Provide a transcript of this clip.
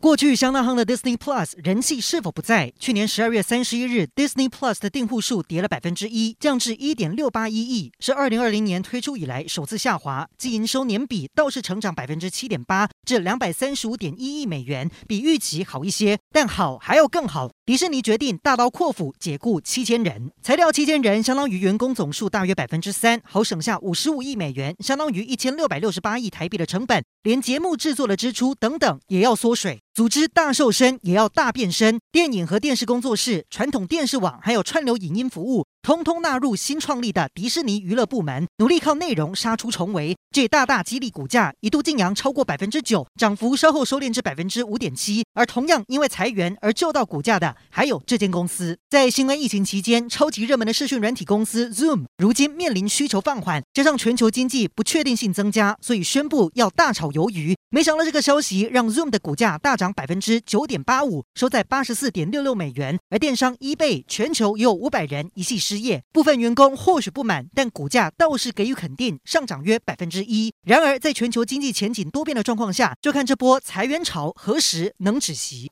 过去相当夯的 Disney Plus 人气是否不在？去年十二月三十一日，Disney Plus 的订户数跌了百分之一，降至一点六八一亿，是二零二零年推出以来首次下滑。即营收年比倒是成长百分之七点八，至两百三十五点一亿美元，比预期好一些。但好还要更好，迪士尼决定大刀阔斧解雇七千人，裁掉七千人，相当于员工总数大约百分之三，好省下五十五亿美元，相当于一千六百六十八亿台币的成本，连节目制作的支出等等也要缩水。组织大瘦身也要大变身，电影和电视工作室、传统电视网还有串流影音服务，通通纳入新创立的迪士尼娱乐部门，努力靠内容杀出重围。这大大激励股价一度劲扬超过百分之九，涨幅稍后收敛至百分之五点七。而同样因为裁员而救到股价的，还有这间公司。在新冠疫情期间，超级热门的视讯软体公司 Zoom，如今面临需求放缓，加上全球经济不确定性增加，所以宣布要大炒鱿鱼。没想到这个消息让 Zoom 的股价大涨百分之九点八五，收在八十四点六六美元。而电商 eBay 全球也有五百人一系失业，部分员工或许不满，但股价倒是给予肯定，上涨约百分之一。然而，在全球经济前景多变的状况下，就看这波裁员潮何时能止息。